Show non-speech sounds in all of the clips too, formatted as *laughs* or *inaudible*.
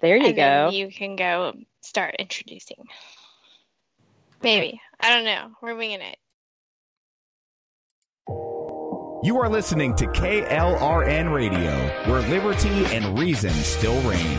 There you and go. Then you can go start introducing. Maybe. I don't know. We're winging it. You are listening to KLRN Radio, where liberty and reason still reign.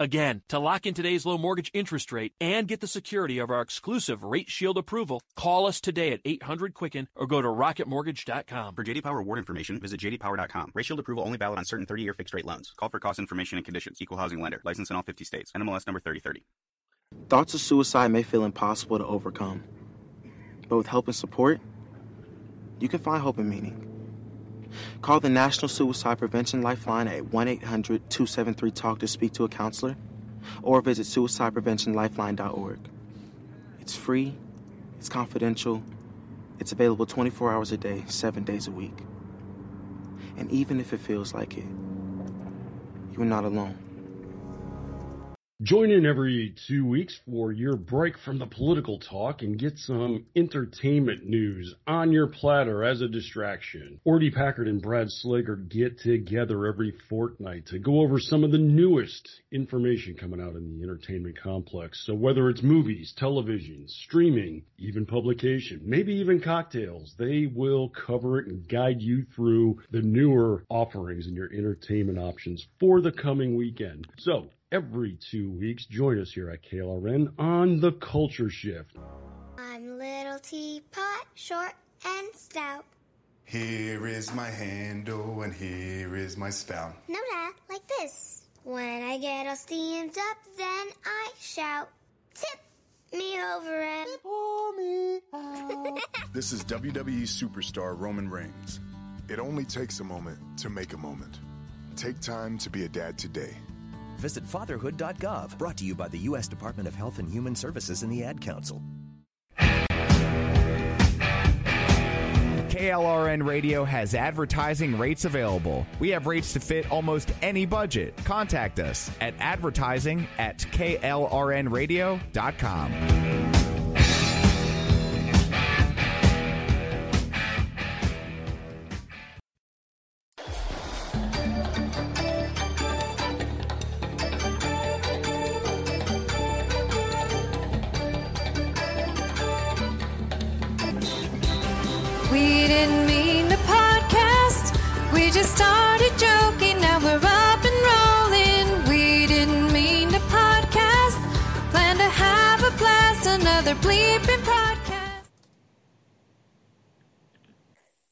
Again, to lock in today's low mortgage interest rate and get the security of our exclusive Rate Shield approval, call us today at 800 Quicken or go to rocketmortgage.com. For JD Power award information, visit jdpower.com. Rate Shield approval only valid on certain 30-year fixed-rate loans. Call for cost information and conditions. Equal housing lender. License in all 50 states. NMLS number 3030. Thoughts of suicide may feel impossible to overcome, but with help and support, you can find hope and meaning. Call the National Suicide Prevention Lifeline at 1 800 273 TALK to speak to a counselor or visit suicidepreventionlifeline.org. It's free, it's confidential, it's available 24 hours a day, 7 days a week. And even if it feels like it, you're not alone. Join in every two weeks for your break from the political talk and get some entertainment news on your platter as a distraction. Ordy Packard and Brad Slager get together every fortnight to go over some of the newest information coming out in the entertainment complex. So whether it's movies, television, streaming, even publication, maybe even cocktails, they will cover it and guide you through the newer offerings and your entertainment options for the coming weekend. So every two weeks. Join us here at KLRN on The Culture Shift. I'm little teapot, short and stout. Here is my handle and here is my spout. No, Dad, like this. When I get all steamed up, then I shout, tip me over and pour me out. *laughs* This is WWE superstar Roman Reigns. It only takes a moment to make a moment. Take time to be a dad today. Visit fatherhood.gov, brought to you by the U.S. Department of Health and Human Services and the Ad Council. KLRN Radio has advertising rates available. We have rates to fit almost any budget. Contact us at advertising at klrnradio.com. We didn't mean to podcast. We just started joking. Now we're up and rolling. We didn't mean to podcast. Plan to have a blast. Another bleeping podcast.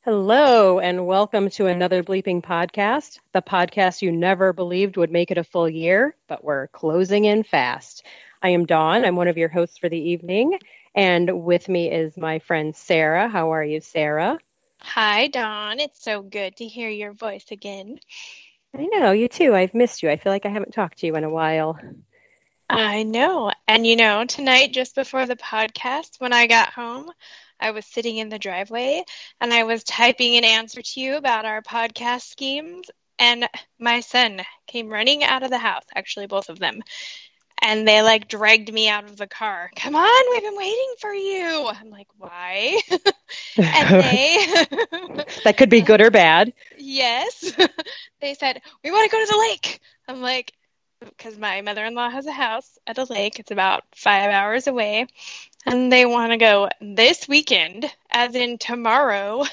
Hello, and welcome to another Bleeping Podcast, the podcast you never believed would make it a full year, but we're closing in fast. I am Dawn. I'm one of your hosts for the evening. And with me is my friend Sarah. How are you, Sarah? Hi, Dawn. It's so good to hear your voice again. I know, you too. I've missed you. I feel like I haven't talked to you in a while. I know. And you know, tonight, just before the podcast, when I got home, I was sitting in the driveway and I was typing an answer to you about our podcast schemes. And my son came running out of the house, actually, both of them. And they like dragged me out of the car. Come on, we've been waiting for you. I'm like, why? *laughs* and *laughs* they, *laughs* that could be good or bad. yes, they said, we want to go to the lake. I'm like, because my mother-in-law has a house at a lake. It's about five hours away, and they want to go this weekend, as in tomorrow,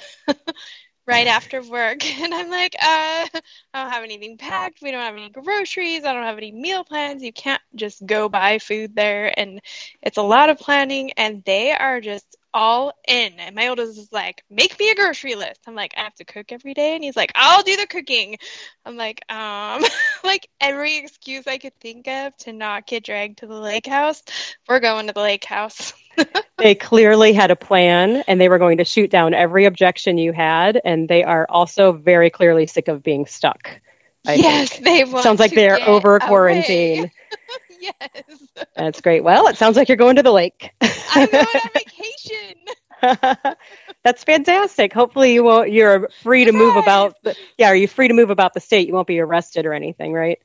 right after work. *laughs* And I'm like, uh, I don't have anything packed. We don't have any groceries. I don't have any meal plans. You can't just go buy food there, and it's a lot of planning. And they are just all in. And my oldest is like, make me a grocery list. I'm like, I have to cook every day. And he's like, I'll do the cooking. I'm like, um, *laughs* like every excuse I could think of to not get dragged to the lake house. We're going to the lake house. *laughs* *laughs* they clearly had a plan and they were going to shoot down every objection you had. And they are also very clearly sick of being stuck. I yes, think. they want Sounds like they're over away. quarantine. *laughs* yes. That's great. Well, it sounds like you're going to the lake. *laughs* I'm going on vacation. That's fantastic. Hopefully you won't you're free to move about the, yeah, are you free to move about the state? You won't be arrested or anything, right?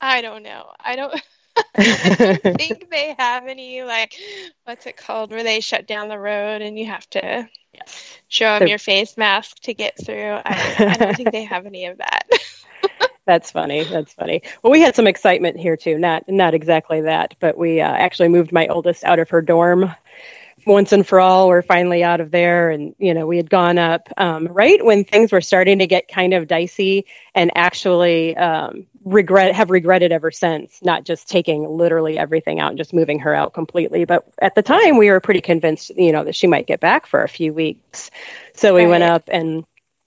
I don't know. I don't *laughs* think they have any like what's it called where they shut down the road and you have to show them So- your face mask to get through. I, I don't think they have any of that. *laughs* That's funny. That's funny. Well, we had some excitement here too. Not not exactly that, but we uh, actually moved my oldest out of her dorm once and for all. We're finally out of there, and you know we had gone up um, right when things were starting to get kind of dicey, and actually um, regret have regretted ever since. Not just taking literally everything out and just moving her out completely, but at the time we were pretty convinced, you know, that she might get back for a few weeks. So we went up and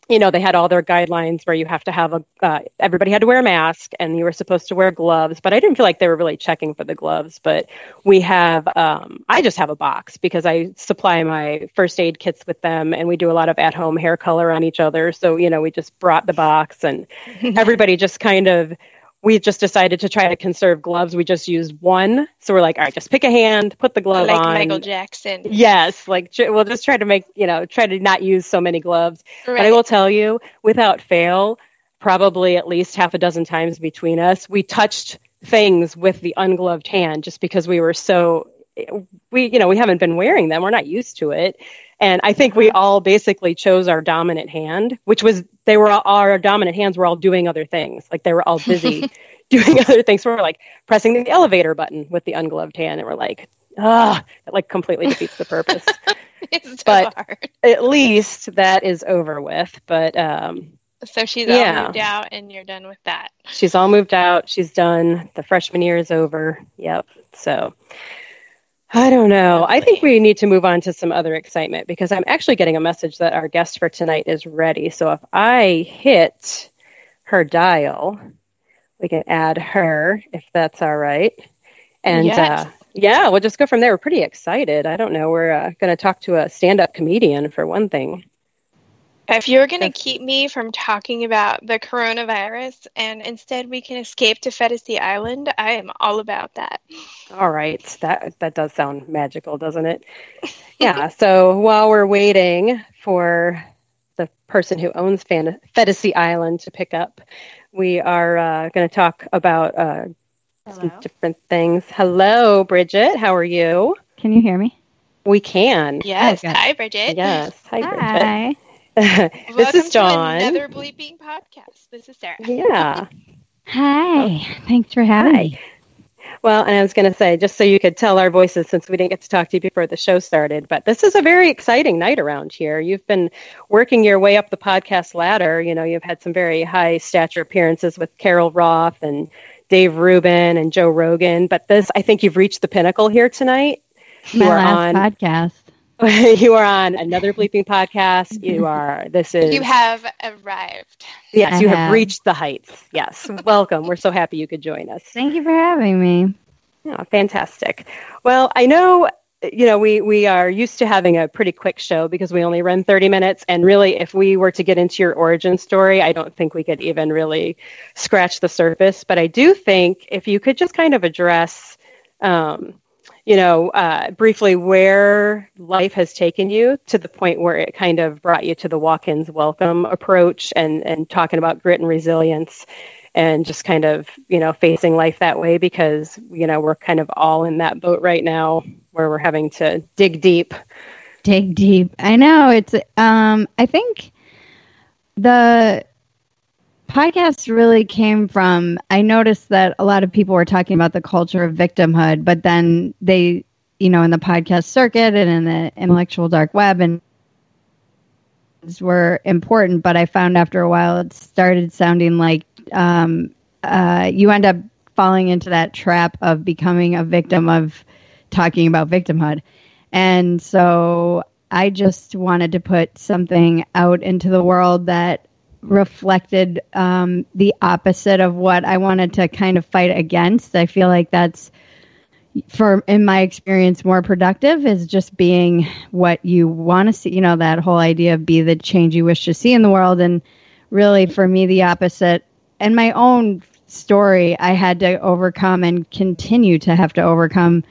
you know they had all their guidelines where you have to have a uh, everybody had to wear a mask and you were supposed to wear gloves but i didn't feel like they were really checking for the gloves. But we have um, i just have a box because i supply my first aid kits with them and we do a lot of at home hair color on each other. So you know we just brought the box and *laughs* everybody just kind of we just decided to try to conserve gloves we just used one so we're like all right just pick a hand put the glove like on Like Michael Jackson. Yes, like we'll just try to make you know try to not use so many gloves. But I will tell you, without fail, probably at least half a dozen times between us, we touched things with the ungloved hand just because we were so we you know we haven't been wearing them. We're not used to it. And I think we all basically chose our dominant hand, which was they were all, our dominant hands were all doing other things. Like they were all busy *laughs* doing other things. So we're like pressing the elevator button with the ungloved hand, and we're like, ah, it like completely defeats the purpose. *laughs* It's so but hard. at least that is over with. But um, So she's Yeah. all moved out and you're done with that. she's all moved out. She's done. The freshman year is over. Yep. So I don't know. I think we need to move on to some other excitement because I'm actually getting a message that our guest for tonight is ready. So if I hit her dial, we can add her if that's all right. And Yes. uh, yeah, we'll just go from there. We're pretty excited. I don't know. We're uh, going to talk to a stand up comedian for one thing. If you're going to keep me from talking about the coronavirus and instead we can escape to Phetasy Island, I am all about that. All right, that that does sound magical, doesn't it? Yeah. so while we're waiting for the person who owns Fan- Phetasy Island to pick up, we are uh, going to talk about uh, some different things. Hello, Bridget. How are you? Can you hear me? We can. Yes. good. Hi, Bridget. Yes. Hi, Bridget. Hi. Bridget. *laughs* this Welcome is John. another bleeping podcast. This is Sarah. Yeah. Hi. Thanks for having Hi. me. Well, and I was going to say, just so you could tell our voices, since we didn't get to talk to you before the show started, but this is a very exciting night around here. You've been working your way up the podcast ladder. You know, you've had some very high stature appearances with Carol Roth and Dave Rubin and Joe Rogan, but this, I think you've reached the pinnacle here tonight. You My are last on. podcast. *laughs* you are on another bleeping podcast. You are. This is. You have arrived. Yes, I you have have. reached the heights. Yes, *laughs* welcome. We're so happy you could join us. Thank you for having me. Yeah, fantastic. Well, I know you know we we are used to having a pretty quick show because we only run 30 minutes and really if we were to get into your origin story, I don't think we could even really scratch the surface, but I do think if you could just kind of address um, you know, uh, briefly where life has taken you to the point where it kind of brought you to the walk-ins welcome approach and and talking about grit and resilience and just kind of you know facing life that way because you know we're kind of all in that boat right now where we're having to dig deep Dig deep. I know it's um I think the podcast really came from I noticed that a lot of people were talking about the culture of victimhood, but then they, you know, in the podcast circuit and in the intellectual dark web and were important, but I found after a while it started sounding like um, uh, you end up falling into that trap of becoming a victim of talking about victimhood. And so I just wanted to put something out into the world that reflected um, the opposite of what I wanted to kind of fight against. I feel like that's for in my experience more productive is just being what you want to see you know that whole idea of be the change you wish to see in the world. And really for me the opposite and my own story i had to overcome and continue to have to overcome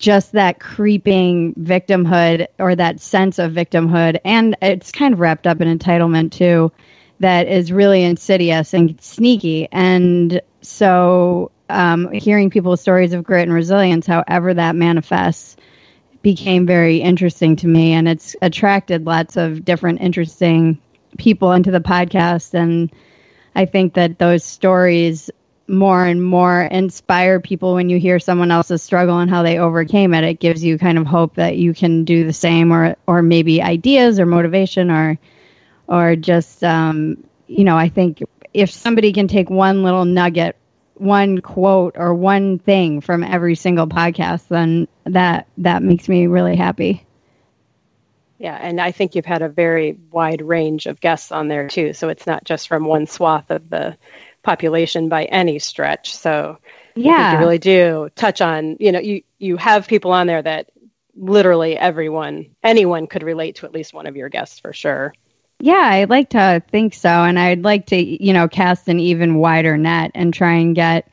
just that creeping victimhood or that sense of victimhood. And it's kind of wrapped up in entitlement too that is really insidious and sneaky and so um, hearing people's stories of grit and resilience, however that manifests, became very interesting to me. And it's attracted lots of different interesting people into the podcast. And I think that those stories more and more inspire people when you hear someone else's struggle and how they overcame it. It gives you kind of hope that you can do the same or, or maybe ideas or motivation or, or just, um, you know, I think if somebody can take one little nugget one quote or one thing from every single podcast, then that that makes me really happy. Yeah, and I think you've had a very wide range of guests on there too. So it's not just from one swath of the population by any stretch. So yeah, you really do touch on. You know, you you have people on there that literally everyone, anyone could relate to at least one of your guests for sure. Yeah, I'd like to think so. And I'd like to, you know, cast an even wider net and try and get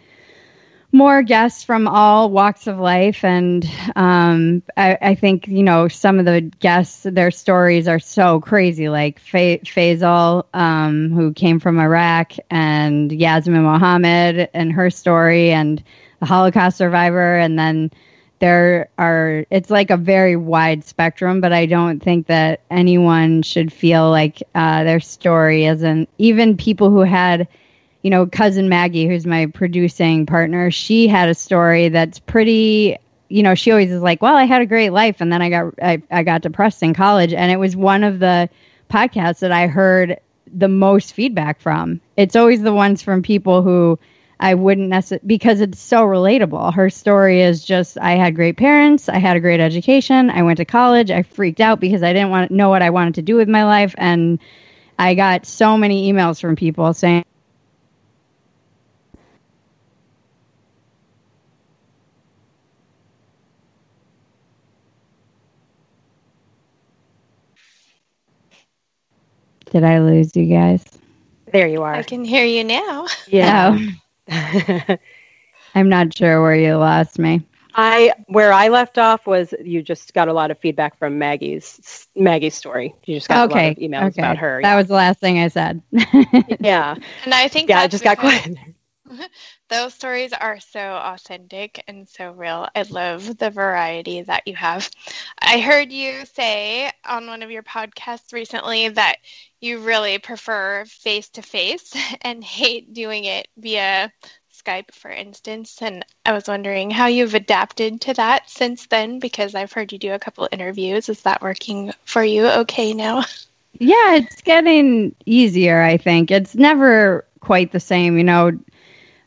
more guests from all walks of life. And um, I, I, think, you know, some of the guests, their stories are so crazy, like Fa- Faisal, um, who came from Iraq, and Yasmin Mohammed and her story, and the Holocaust survivor. And then there are it's like a very wide spectrum but i don't think that anyone should feel like uh, their story isn't even people who had you know cousin maggie who's my producing partner she had a story that's pretty you know she always is like well i had a great life and then i got i, I got depressed in college and it was one of the podcasts that i heard the most feedback from. It's always the ones from people who I wouldn't necessarily because it's so relatable. Her story is just I had great parents, I had a great education, I went to college, I freaked out because I didn't want to know what I wanted to do with my life and I got so many emails from people saying Did I lose you guys? There you are. I can hear you now. Yeah. Oh. *laughs* *laughs* I'm not sure where you lost me. I where I left off was you just got a lot of feedback from Maggie's Maggie's story. You just got okay. a lot of emails okay. about her. That was the last thing I said. *laughs* yeah. And I think yeah, I that's just got because- quiet. *laughs* Those stories are so authentic and so real. I love the variety that you have. I heard you say on one of your podcasts recently that you really prefer face to face and hate doing it via Skype, for instance. And I was wondering how you've adapted to that since then because I've heard you do a couple interviews. Is that working for you okay now? Yeah, it's getting easier, I think. It's never quite the same, you know.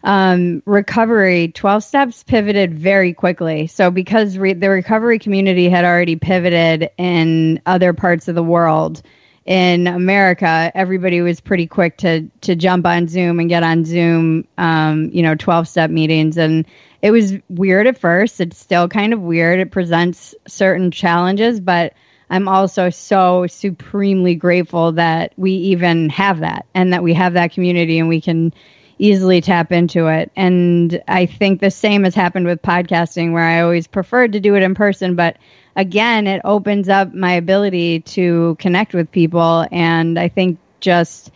Um, recovery 12 steps pivoted very quickly. So, because re- the recovery community had already pivoted in other parts of the world, in America, everybody was pretty quick to to jump on Zoom and get on Zoom, um, you know, 12 step meetings. And it was weird at first. It's still kind of weird. It presents certain challenges, but I'm also so supremely grateful that we even have that and that we have that community and we can easily tap into it. And I think the same has happened with podcasting where I always preferred to do it in person, but again, it opens up my ability to connect with people. And I think just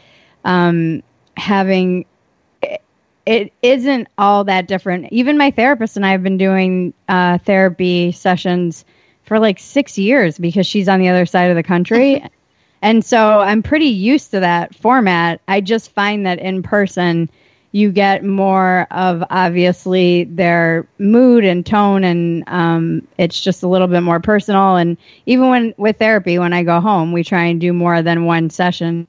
um, having it isn't all that different. Even my therapist and I have been doing uh, therapy sessions for like six years because she's on the other side of the country. *laughs* And so I'm pretty used to that format. I just find that in person, you get more of obviously their mood and tone, and um, it's just a little bit more personal. And even when with therapy, when I go home, we try and do more than one session.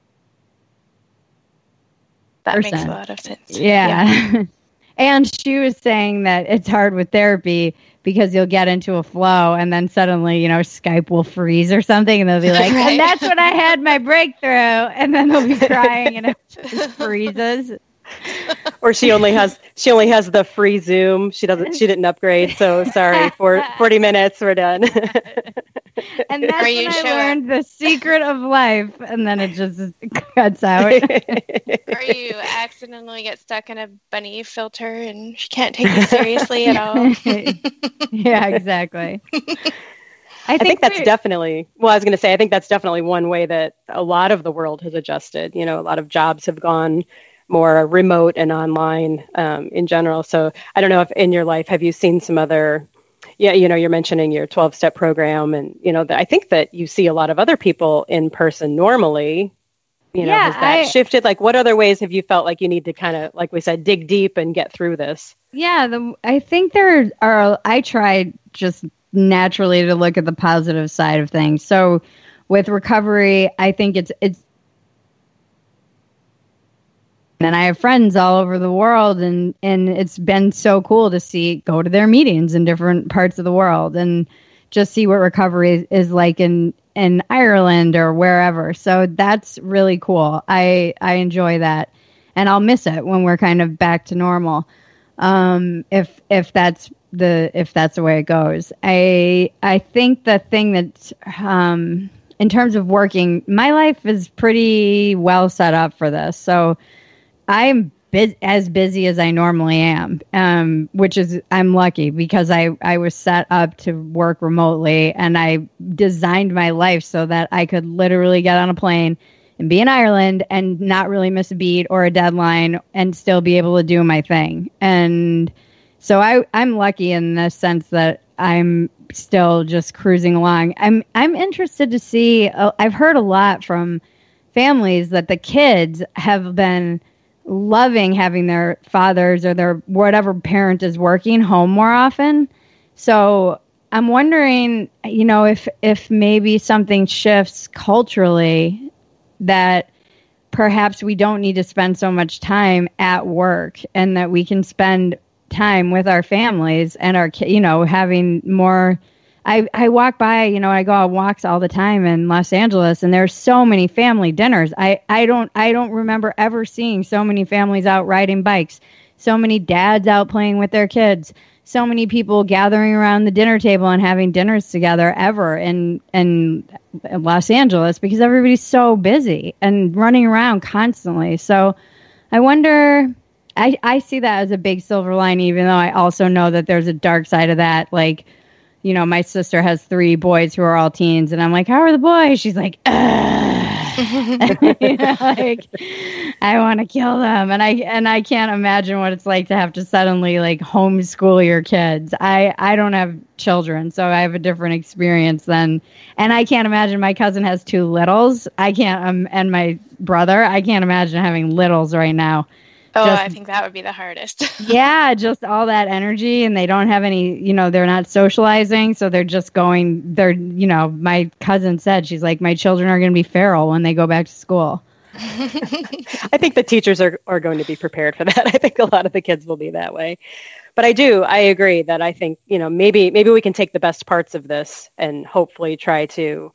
That makes a lot of sense. Yeah. *laughs* and she was saying that it's hard with therapy because you'll get into a flow and then suddenly, you know, Skype will freeze or something and they'll be like, *laughs* Right. and that's when I had my breakthrough. And then they'll be crying and it *laughs* just freezes. Or she only has she only has the free Zoom. She doesn't she didn't upgrade, so sorry *laughs* for 40 minutes we're done. *laughs* And that's Or you when I show up- learned the secret of life. And then it just cuts out. *laughs* or you accidentally get stuck in a bunny filter and she can't take you seriously at all. yeah, exactly. I think, that's definitely well, I was gonna say I think that's definitely one way that a lot of the world has adjusted. You know, a lot of jobs have gone more remote and online um, in general. So I don't know if in your life have you seen some other yeah, you know, you're mentioning your 12 step program and you know, that I think that you see a lot of other people in person normally. You know, Yeah, has that I- shifted? Like what other ways have you felt like you need to kind of like we said dig deep and get through this? Yeah, the, I think there are. I try just naturally to look at the positive side of things. So with recovery, I think it's it's. And I have friends all over the world, and and it's been so cool to see go to their meetings in different parts of the world, and just see what recovery is like in in Ireland or wherever. So that's really cool. I I enjoy that, and I'll miss it when we're kind of back to normal um, if if that's the if that's the way it goes. I I think the thing that um, in terms of working, my life is pretty well set up for this. So I'm bus- as busy as I normally am, um, which is I'm lucky because I I was set up to work remotely and I designed my life so that I could literally get on a plane and be in Ireland and not really miss a beat or a deadline and still be able to do my thing. And so I I'm lucky in the sense that I'm still just cruising along. I'm I'm interested to see. Uh, I've heard a lot from families that the kids have been loving having their fathers or their whatever parent is working home more often. So I'm wondering, you know, if if maybe something shifts culturally that perhaps we don't need to spend so much time at work and that we can spend time with our families and our you know having more I, I walk by, you know, I go on walks all the time in Los Angeles and there's so many family dinners. I, I don't I don't remember ever seeing so many families out riding bikes, so many dads out playing with their kids, so many people gathering around the dinner table and having dinners together ever in in Los Angeles because everybody's so busy and running around constantly. So I wonder I, I see that as a big silver line, even though I also know that there's a dark side of that. Like, you know, my sister has three boys who are all teens, and I'm like, "How are the boys?" She's like. *laughs* You know, like I want to kill them, and I and I can't imagine what it's like to have to suddenly like homeschool your kids. I I don't have children, so I have a different experience than, and I can't imagine my cousin has two littles. I can't, um, and my brother, I can't imagine having littles right now. Oh, Just- I think that would be the hardest. *laughs* yeah, just all that energy, and they don't have any, you know, they're not socializing, so they're just going. They're, you know, my cousin said she's like, my children are going to be feral when they go back to school. *laughs* I think the teachers are, are going to be prepared for that. *laughs* I think a lot of the kids will be that way. But I do, I agree that I think, you know, maybe maybe we can take the best parts of this and hopefully try to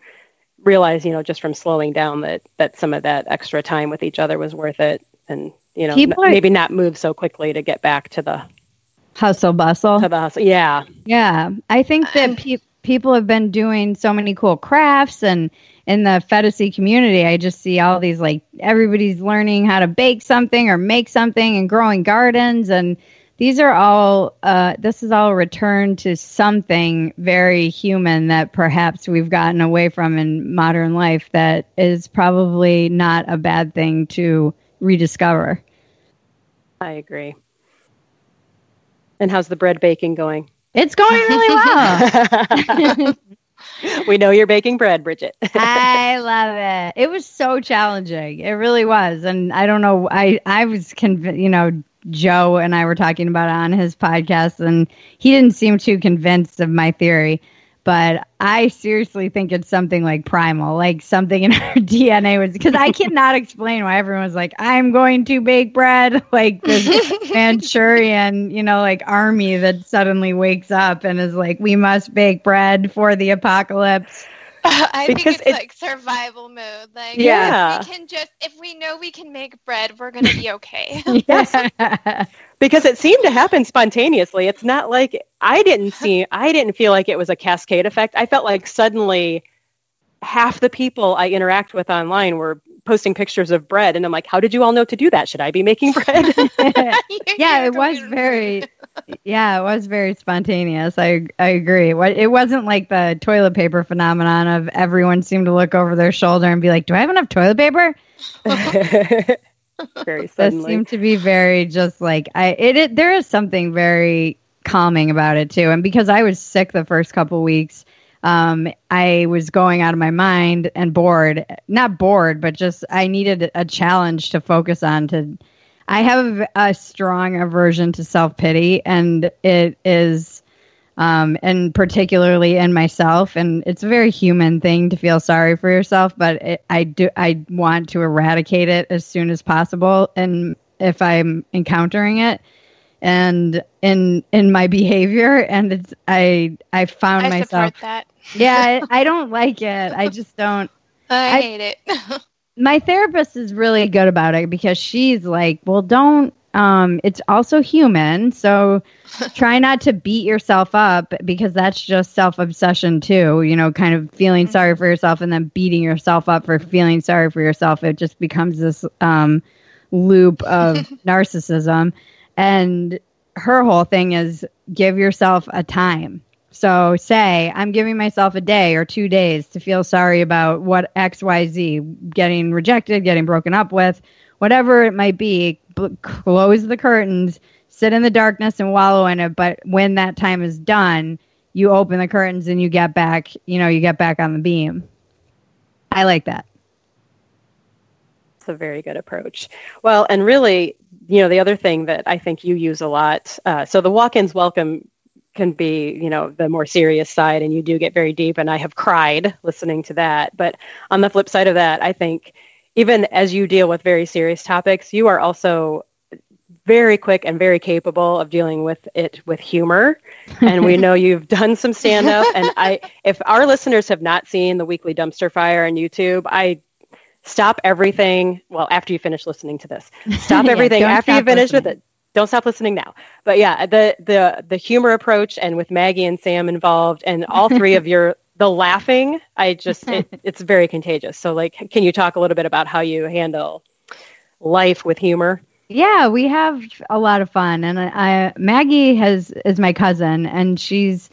realize, you know, just from slowing down that that some of that extra time with each other was worth it and, you know, People n- are- maybe not move so quickly to get back to the Hustle bustle. to the hustle. Yeah. Yeah, I think that *sighs* pe- people have been doing so many cool crafts, and in the fantasy community, I just see all these like everybody's learning how to bake something or make something and growing gardens, and these are all. Uh, this is all a return to something very human that perhaps we've gotten away from in modern life. That is probably not a bad thing to rediscover. I agree. And how's the bread baking going? It's going really well. *laughs* we know you're baking bread, Bridget. *laughs* I love it. It was so challenging. It really was. And I don't know. I, I was convinced, you know, Joe and I were talking about it on his podcast, and he didn't seem too convinced of my theory. But I seriously think it's something like primal, like something in our *laughs* DNA was because I cannot explain why everyone was like, I'm going to bake bread, *laughs* like this Manchurian, you know, like army that suddenly wakes up and is like, we must bake bread for the apocalypse. *laughs* I Because think it's, it- like survival mode. Like, Yeah. if we can just, if we know we can make bread, we're gonna be okay. *laughs* *laughs* because it seemed to happen spontaneously. It's not like I didn't see I didn't feel like it was a cascade effect. I felt like suddenly half the people I interact with online were posting pictures of bread and I'm like, how did you all know to do that? Should I be making bread? *laughs* *laughs* yeah, it was very, yeah, it was very spontaneous. I I agree. What it wasn't like the toilet paper phenomenon of everyone seemed to look over their shoulder and be like, "Do I have enough toilet paper?" *laughs* very That suddenly. seemed to be very just like I. It, it there is something very calming about it too, and because I was sick the first couple weeks. Um, I was going out of my mind and bored. Not bored, but just I needed a challenge to focus on to I have a strong aversion to self pity, and it is, um, and particularly in myself, and it's a very human thing to feel sorry for yourself. But it, I do, I want to eradicate it as soon as possible, and if I'm encountering it, and in in my behavior, and it's I I found I myself, that. Yeah, I, I don't like it. I just don't. *laughs* I, I- hate it. *laughs* my therapist is really good about it because she's like, well, don't. Um, it's also human, so *laughs* try not to beat yourself up because that's just self obsession too. You know, kind of feeling sorry for yourself and then beating yourself up for feeling sorry for yourself. It just becomes this um, loop of narcissism. And her whole thing is give yourself a time. So say I'm giving myself a day or two days to feel sorry about what XYZ, getting rejected, getting broken up with, whatever it might be, b- close the curtains, sit in the darkness and wallow in it. But when that time is done, you open the curtains and you get back, you know, you get back on the beam. I like that. It's a very good approach. Well, and really, you know, the other thing that I think you use a lot. Uh, so the walk-ins welcome can be, you know, the more serious side, and you do get very deep. And I have cried listening to that. But on the flip side of that, I think even as you deal with very serious topics, you are also very quick and very capable of dealing with it with humor. And we know *laughs* you've done some stand up. And I, if our listeners have not seen the weekly dumpster fire on YouTube, I stop everything. Well, after you finish listening to this, stop *laughs* everything don't after you stop finish with it. Don't stop listening now. But yeah, the the the humor approach and with Maggie and Sam involved, and all three of *laughs* your the laughing, I just it, *laughs* it's very contagious. So like, can you talk a little bit about how you handle life with humor? Yeah, we have a lot of fun, and I, I Maggie has is my cousin, and she's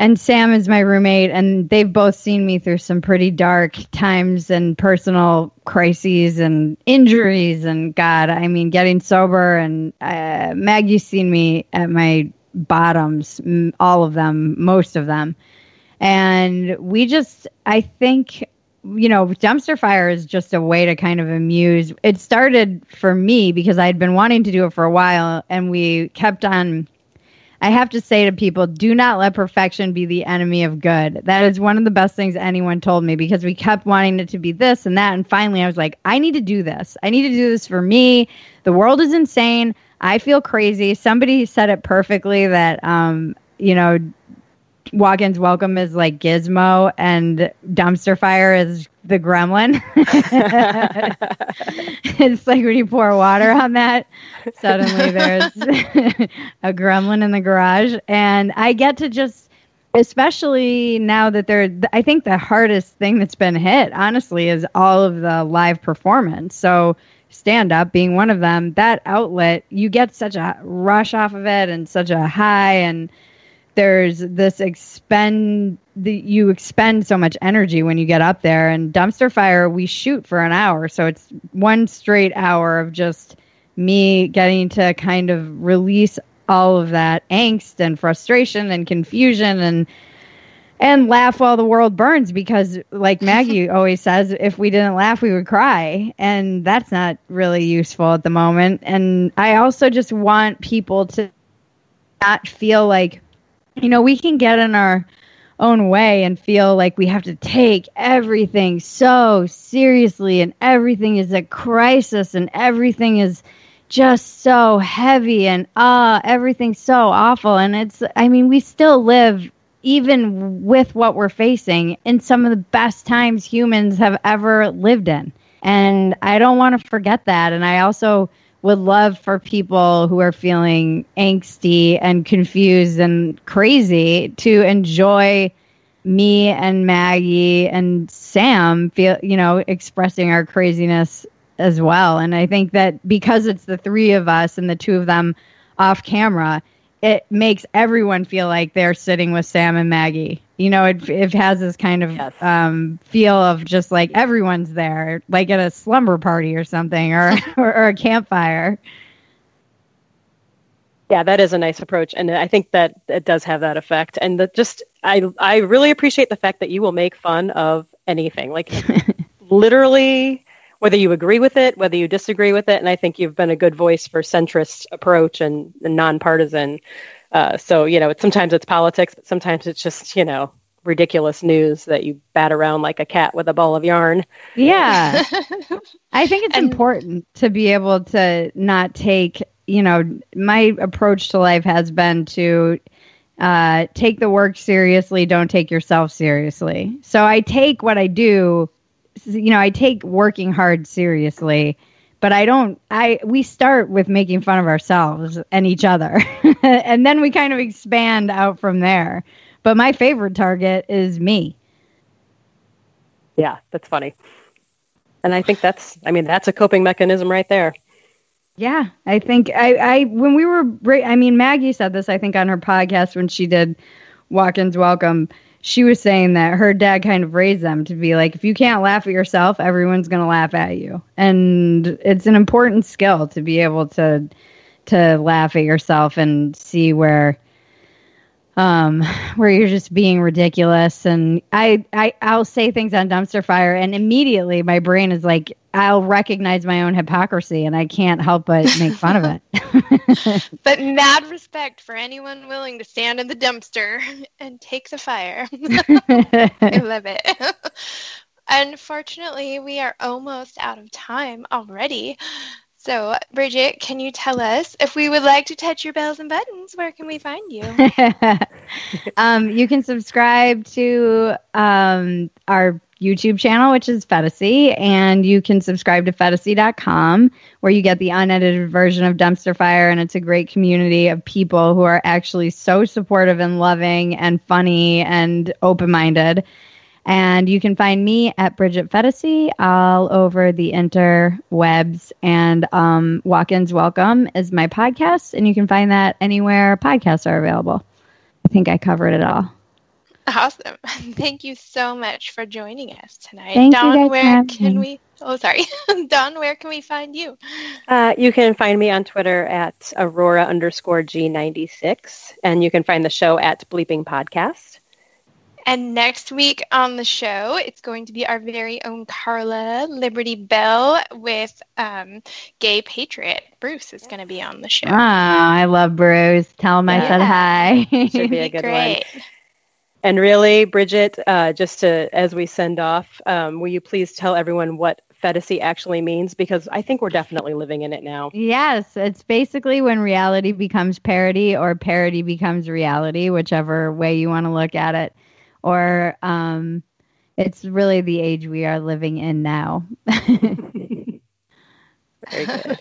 and Sam is my roommate, and they've both seen me through some pretty dark times and personal crises and injuries, and God, I mean, getting sober, and uh, Maggie's seen me at my bottoms, all of them, most of them, and we just, I think you know, dumpster fire is just a way to kind of amuse. It started for me because I had been wanting to do it for a while, and we kept on. I have to say to people, do not let perfection be the enemy of good. That is one of the best things anyone told me because we kept wanting it to be this and that. And finally, I was like, I need to do this. I need to do this for me. The world is insane. I feel crazy. Somebody said it perfectly that, um, you know, Walk-ins welcome is like Gizmo, and dumpster fire is the gremlin. *laughs* it's like when you pour water on that, suddenly there's *laughs* a gremlin in the garage, and I get to just. Especially now that they're, I think the hardest thing that's been hit, honestly, is all of the live performance. So, stand up being one of them, that outlet, you get such a rush off of it and such a high and there's this expend the, you expend so much energy when you get up there and dumpster fire we shoot for an hour. So it's one straight hour of just me getting to kind of release all of that angst and frustration and confusion and and laugh while the world burns because like Maggie *laughs* always says if we didn't laugh we would cry. And that's not really useful at the moment. And I also just want people to not feel like you know we can get in our own way and feel like we have to take everything so seriously and everything is a crisis and everything is just so heavy and uh, everything's so awful. And it's i mean we still live even with what we're facing in some of the best times humans have ever lived in. And i don't want to forget that. And i also would love for people who are feeling angsty and confused and crazy to enjoy me and Maggie and Sam feel you know expressing our craziness as well. And I think that because it's the three of us and the two of them off camera it makes everyone feel like they're sitting with Sam and Maggie you know it, it has this kind of yes. um, feel of just like everyone's there like at a slumber party or something or, *laughs* or, or a campfire yeah, that is a nice approach, and I think that it does have that effect. And just, I, I really appreciate the fact that you will make fun of anything, like *laughs* literally, whether you agree with it, whether you disagree with it. And I think you've been a good voice for centrist approach and, and nonpartisan. Uh, so you know, it's, sometimes it's politics, but sometimes it's just you know ridiculous news that you bat around like a cat with a ball of yarn. Yeah. *laughs* I think it's and, important to be able to not take you know, my approach to life has been to uh, take the work seriously, don't take yourself seriously. So I take what I do, you know, I take working hard seriously, but I don't, I, we start with making fun of ourselves and each other, *laughs* and then we kind of expand out from there. But my favorite target is me. Yeah, that's funny. And I think that's, I mean, that's a coping mechanism right there. Yeah, I think I, I when we were, I mean, Maggie said this, I think, on her podcast when she did Walk-ins Welcome. She was saying that her dad kind of raised them to be like, if you can't laugh at yourself, everyone's going to laugh at you, and it's an important skill to be able to to laugh at yourself and see where um, *laughs* where you're just being ridiculous. And I, I, I'll say things on dumpster fire, and immediately my brain is like, I'll recognize my own hypocrisy, and I can't help but make fun of it. *laughs* but mad respect for anyone willing to stand in the dumpster *laughs* and take the fire. I love it. Unfortunately, we are almost out of time already. So, Bridget, can you tell us if we would like to touch your bells and buttons, where can we find you? *laughs* um, you can subscribe to um, our YouTube channel, which is Phetasy, and you can subscribe to Phetasy.com, where you get the unedited version of Dumpster Fire, and it's a great community of people who are actually so supportive and loving and funny and open minded. And you can find me at Bridget Phetasy all over the interwebs. And um, Walk Ins Welcome is my podcast, and you can find that anywhere podcasts are available. I think I covered it all. Awesome. *laughs* Thank you so much for joining us tonight. Thank Dawn, you where can me. we Oh, sorry. *laughs* Dawn, where can we find you? Uh, you can find me on Twitter at Aurora underscore G96, and you can find the show at Bleeping Podcast. And next week on the show, it's going to be our very own Carla Liberty Bell with um, Gay Patriot. Bruce is going to be on the show. Ah, I love Bruce. Tell him yeah. I said hi. *laughs* Should be a good Great. one. And really, Bridget, uh, just to as we send off, um, will you please tell everyone what Phetasy actually means? Because I think we're definitely living in it now. Yes, it's basically when reality becomes parody or parody becomes reality, whichever way you want to look at it or um, it's really the age we are living in now. Very good.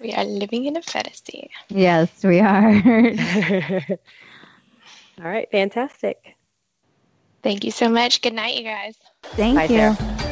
we are living in a fantasy. Yes, we are. *laughs* All right, fantastic. Thank you so much. Good night, you guys. Thank Bye, you. Sarah.